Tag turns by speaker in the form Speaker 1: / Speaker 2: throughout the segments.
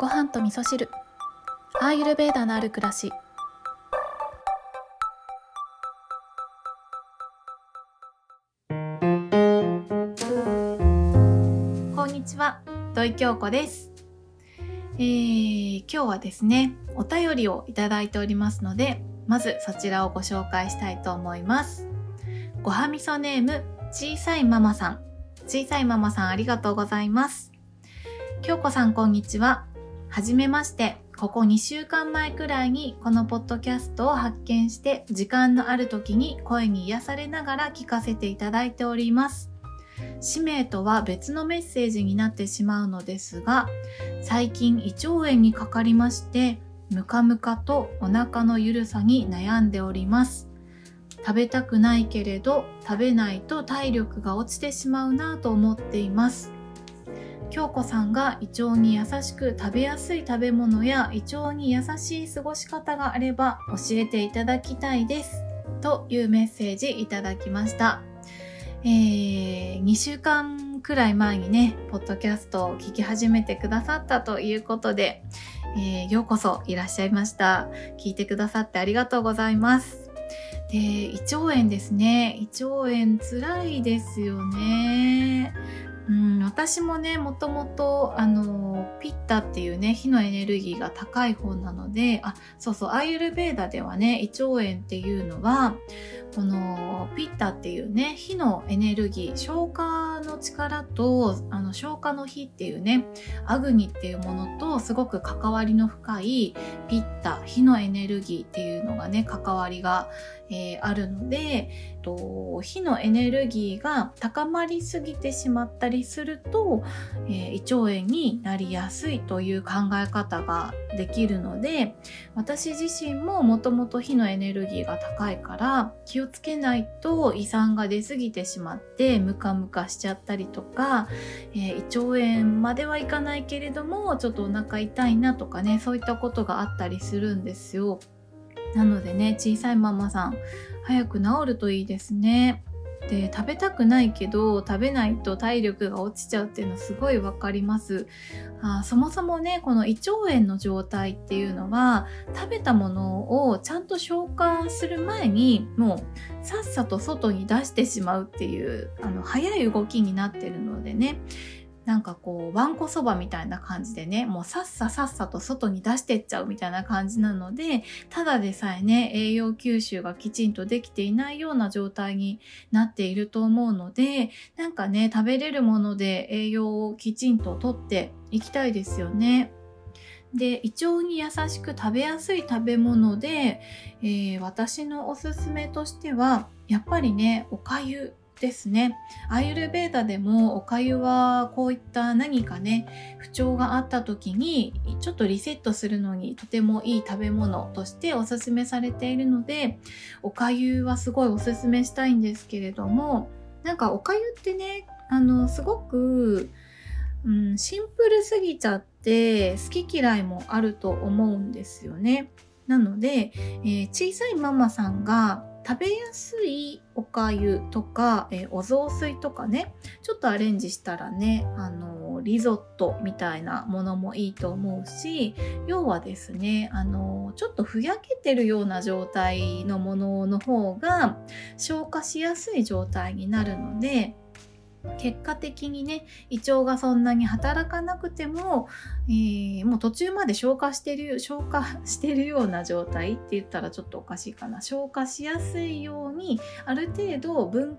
Speaker 1: ご飯と味噌汁。アーユルベーダのある暮らし。こんにちは。土井京子です、えー、今日はですねお便りをいただいておりますのでまずそちらをご紹介したいと思います。ごはみそネーム小さいママさん。小さいママさんありがとうございます。京子さんこんにちは。はじめましてここ2週間前くらいにこのポッドキャストを発見して時間のある時に声に癒されながら聞かせていただいております。使命とは別のメッセージになってしまうのですが最近胃腸炎にかかりましてムカムカとお腹のゆるさに悩んでおります。食べたくないけれど食べないと体力が落ちてしまうなと思っています。京子さんが胃腸に優しく食べやすい食べ物や胃腸に優しい過ごし方があれば教えていただきたいです。というメッセージいただきました、えー、2週間くらい前にねポッドキャストを聞き始めてくださったということで、えー、ようこそいらっしゃいました。聞いてくださってありがとうございます。で胃腸炎ですね。胃腸炎つらいですよね。うん、私もねもともとあのピッタっていうね火のエネルギーが高い方なのであそうそうアーユルベーダではね胃腸炎っていうのはこのピッタっていうね火のエネルギー消化の力とあの消化の火っていうねアグニっていうものとすごく関わりの深いピッタ火のエネルギーっていうのがね関わりが、えー、あるのでと火のエネルギーが高まりすぎてしまったりすると、えー、胃腸炎になりやすいという考え方ができるので私自身ももともと火のエネルギーが高いから気をつけないと胃酸が出過ぎてしまってムカムカしちゃったりとか、えー、胃腸炎まではいかないけれどもちょっとお腹痛いなとかねそういったことがあったりするんですよ。なのでね小さいママさん早く治るといいですね。で食べたくないけど食べないと体力が落ちちゃうっていうのすごいわかりますあそもそもねこの胃腸炎の状態っていうのは食べたものをちゃんと消化する前にもうさっさと外に出してしまうっていうあの早い動きになってるのでねなんかこうわんこそばみたいな感じでねもうさっささっさと外に出してっちゃうみたいな感じなのでただでさえね栄養吸収がきちんとできていないような状態になっていると思うのでなんかね食べれるもので栄養をきちんととっていきたいですよね。で胃腸に優しく食べやすい食べ物で、えー、私のおすすめとしてはやっぱりねおかゆですね。アイルベーダでもおかゆはこういった何かね、不調があった時にちょっとリセットするのにとてもいい食べ物としておすすめされているので、おかゆはすごいおすすめしたいんですけれども、なんかおかゆってね、あの、すごく、うん、シンプルすぎちゃって好き嫌いもあると思うんですよね。なので、えー、小さいママさんが食べやすいおかゆとか、えー、お雑炊とかねちょっとアレンジしたらねあのリゾットみたいなものもいいと思うし要はですねあのちょっとふやけてるような状態のものの方が消化しやすい状態になるので結果的にね胃腸がそんなに働かなくても、えー、もう途中まで消化してる消化してるような状態って言ったらちょっとおかしいかな。消化しやすいようにある程度分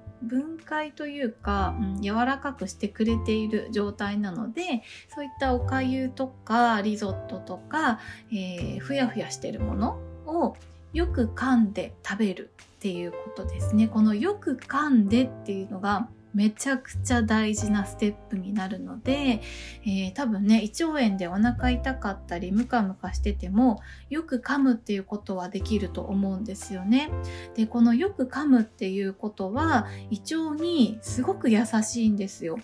Speaker 1: 解というか、うん、柔らかくしてくれている状態なのでそういったおかゆとかリゾットとか、えー、ふやふやしてるものをよく噛んで食べるっていうことですね。このよく噛んでっていうのがめちゃくちゃ大事なステップになるので、えー、多分ね胃腸炎でお腹痛かったりムカムカしててもよく噛むっていうことはできると思うんですよね。でこのよく噛むっていうことは胃腸にすごく優しいんですよ。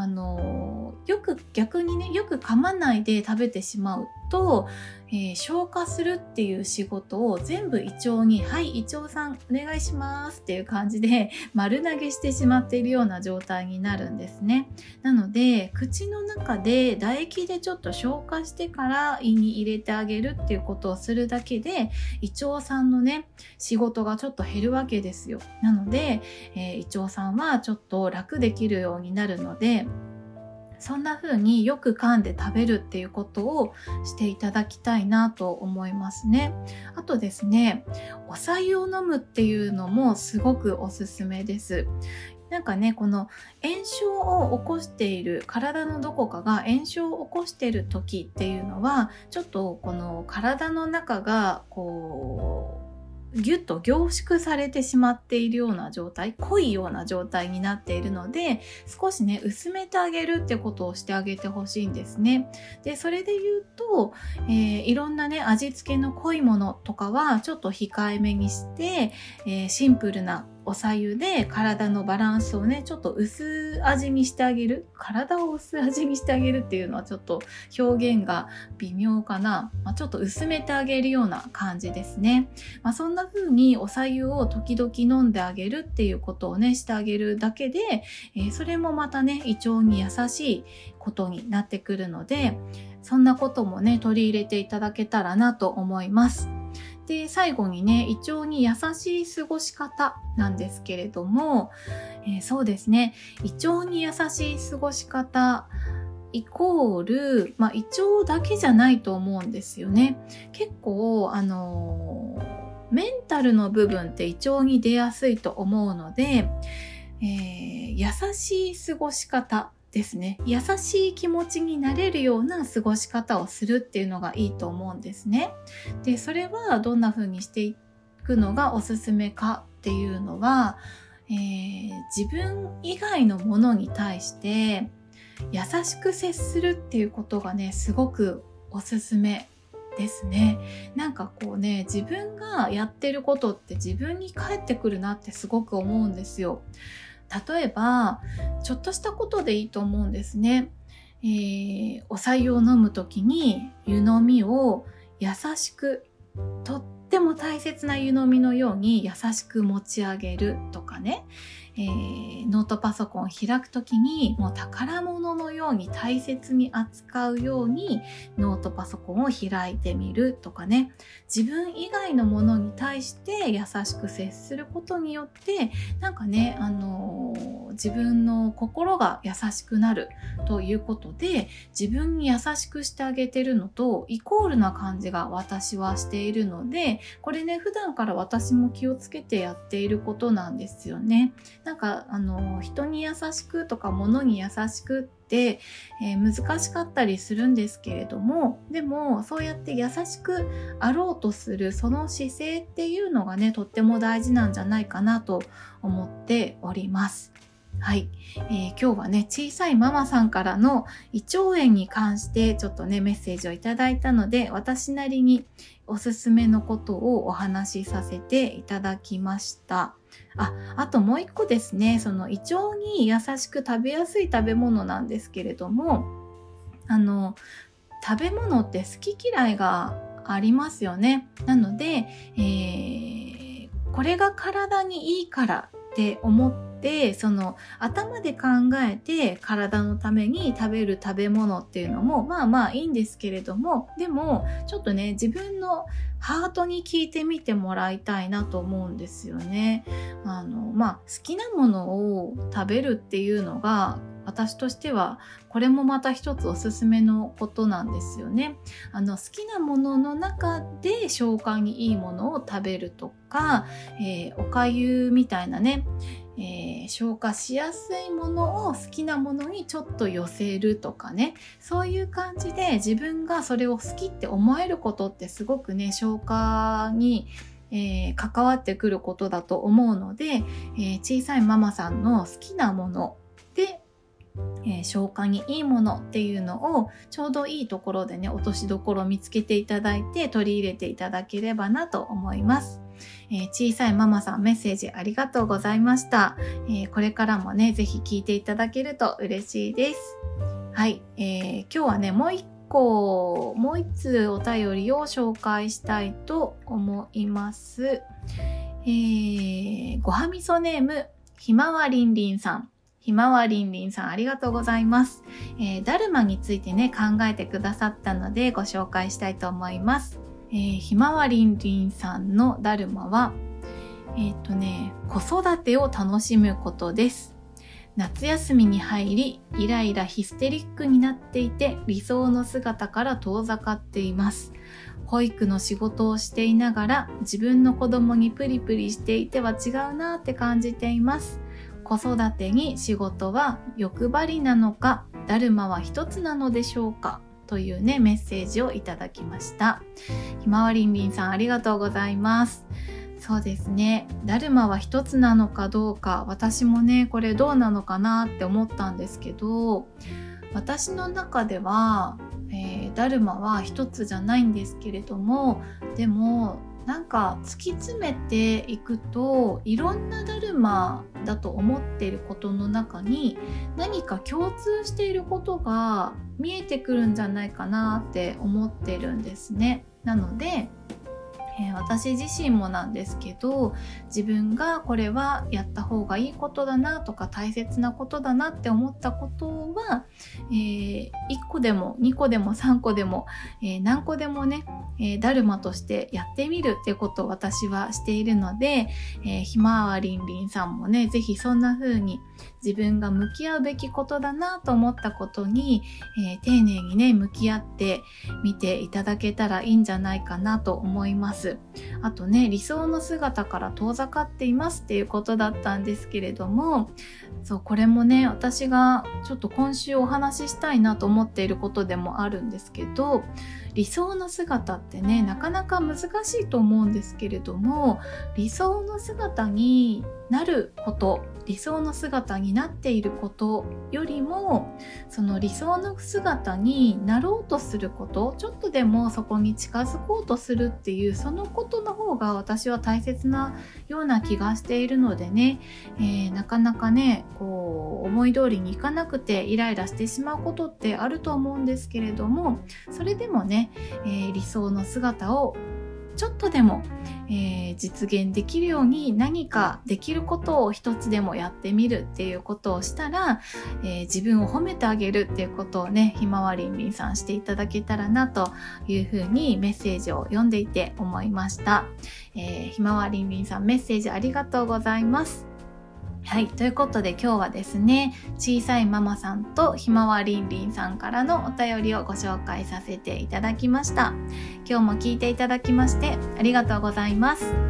Speaker 1: あのよく逆にねよく噛まないで食べてしまうと、えー、消化するっていう仕事を全部胃腸に「はい胃腸さんお願いします」っていう感じで 丸投げしてしまっているような状態になるんですね。なので口の中で唾液でちょっと消化してから胃に入れてあげるっていうことをするだけで胃腸さんのね仕事がちょっと減るわけですよ。なので、えー、胃腸さんはちょっと楽できるようになるのでそんな風によく噛んで食べるっていうことをしていただきたいなと思いますね。あとですね、お白湯を飲むっていうのもすごくおすすめです。なんかねこの炎症を起こしている体のどこかが炎症を起こしている時っていうのはちょっとこの体の中がこうギュッと凝縮されてしまっているような状態濃いような状態になっているので少しね薄めてあげるってことをしてあげてほしいんですね。でそれで言うと、えー、いろんなね味付けの濃いものとかはちょっと控えめにして、えー、シンプルなお左右で体のバランスをねちょっと薄味にしてあげる。体を薄味にしてあげるっていうのはちょっと表現が微妙かな、まあ、ちょっと薄めてあげるような感じですね、まあ、そんな風にお左右を時々飲んであげるっていうことをねしてあげるだけで、えー、それもまたね胃腸に優しいことになってくるのでそんなこともね取り入れていただけたらなと思います。で最後にね胃腸に優しい過ごし方なんですけれども、えー、そうですね胃腸に優しい過ごし方イコール、まあ、胃腸だけじゃないと思うんですよね。結構、あのー、メンタルの部分って胃腸に出やすいと思うので、えー、優しい過ごし方ですね。優しい気持ちになれるような過ごし方をするっていうのがいいと思うんですね。でそれはどんな風にしていくのがおすすめかっていうのは、えー、自分以外のものに対して優しく接するっていうことがねすごくおすすめですね。なんかこうね自分がやってることって自分に返ってくるなってすごく思うんですよ。例えばちょっとしたことでいいと思うんですね。えー、お茶湯を飲む時に湯飲みを優しくとっても大切な湯飲みのように優しく持ち上げるとかね、えー、ノートパソコンを開く時にもう宝物のように大切に扱うようにノートパソコンを開いてみるとかね自分以外のものに対して優しく接することによってなんかね、あのー、自分の心が優しくなるということで自分に優しくしてあげてるのとイコールな感じが私はしているのでこれね普段から私も気をつけてやっていることなんですよね。なんかあの人に優しくとか物に優しくって、えー、難しかったりするんですけれどもでもそうやって優しくあろうとするその姿勢っていうのがねとっても大事なんじゃないかなと思っております。はい、えー、今日はね小さいママさんからの胃腸炎に関してちょっとねメッセージをいただいたので私なりにおすすめのことをお話しさせていただきました。あ、あともう一個ですね、その胃腸に優しく食べやすい食べ物なんですけれども、あの、食べ物って好き嫌いがありますよね。なので、えー、これが体にいいからって思ってってその頭で考えて体のために食べる食べ物っていうのもまあまあいいんですけれどもでもちょっとね自分のハートに聞いてみてもらいたいなと思うんですよね。あのまあ好きなものを食べるっていうのが私としてはこれもまた一つおすすめのことなんですよね。あの好きなものの中で消化にいいものを食べるとか、えー、おかゆみたいなね、えー、消化しやすいものを好きなものにちょっと寄せるとかねそういう感じで自分がそれを好きって思えることってすごくね消化にえー、関わってくることだと思うので、えー、小さいママさんの好きなもので、えー、消化にいいものっていうのをちょうどいいところでね落としどころを見つけていただいて取り入れていただければなと思います。えー、小さいママさんメッセージありがとうございました。えー、これからもね、ぜひ聞いていただけると嬉しいです。はい、えー、今日はね、もう一個、もう一つお便りを紹介したいと思います。えー、ごはみそネーム、ひまわりんりんさん。ひまわりんりんさんありがとうございます。えー、ダルマについてね、考えてくださったのでご紹介したいと思います。えー、ひまわりんりんさんのダルマは、えっ、ー、とね、子育てを楽しむことです。夏休みに入り、イライラヒステリックになっていて、理想の姿から遠ざかっています。保育の仕事をしていながら、自分の子供にプリプリしていては違うなって感じています。子育てに仕事は欲張りなのか、だるまは一つなのでしょうかというね、メッセージをいただきました。ひまわりんりんさんありがとうございます。そうですね。だるまは一つなのかどうか、私もね、これどうなのかなって思ったんですけど、私の中では、えー、だるまは一つじゃないんですけれども、でもなんか突き詰めていくといろんなだるまだと思っていることの中に何か共通していることが見えてくるんじゃないかなって思ってるんですね。なのでえー、私自身もなんですけど自分がこれはやった方がいいことだなとか大切なことだなって思ったことは、えー、1個でも2個でも3個でも、えー、何個でもね、えー、ダルマとしてやってみるってことを私はしているので、え、ひまわりんりんさんもね是非そんな風に自分が向き合うべきことだなと思ったことに、え、丁寧にね向き合ってみていただけたらいいんじゃないかなと思います。あとね理想の姿から遠ざかっていますっていうことだったんですけれどもそうこれもね私がちょっと今週お話ししたいなと思っていることでもあるんですけど理想の姿ってねなかなか難しいと思うんですけれども理想の姿になること理想の姿になっていることよりもその理想の姿になろうとすることちょっとでもそこに近づこうとするっていうそのことの方が私は大切なような気がしているのでね、えー、なかなかねこう思い通りにいかなくてイライラしてしまうことってあると思うんですけれどもそれでもね、えー、理想の姿をちょっとでも、えー、実現できるように何かできることを一つでもやってみるっていうことをしたら、えー、自分を褒めてあげるっていうことをねひまわりんりんさんしていただけたらなというふうにメッセージを読んでいて思いました、えー、ひまわりんりんさんメッセージありがとうございます。はい。ということで今日はですね、小さいママさんとひまわりんりんさんからのお便りをご紹介させていただきました。今日も聞いていただきましてありがとうございます。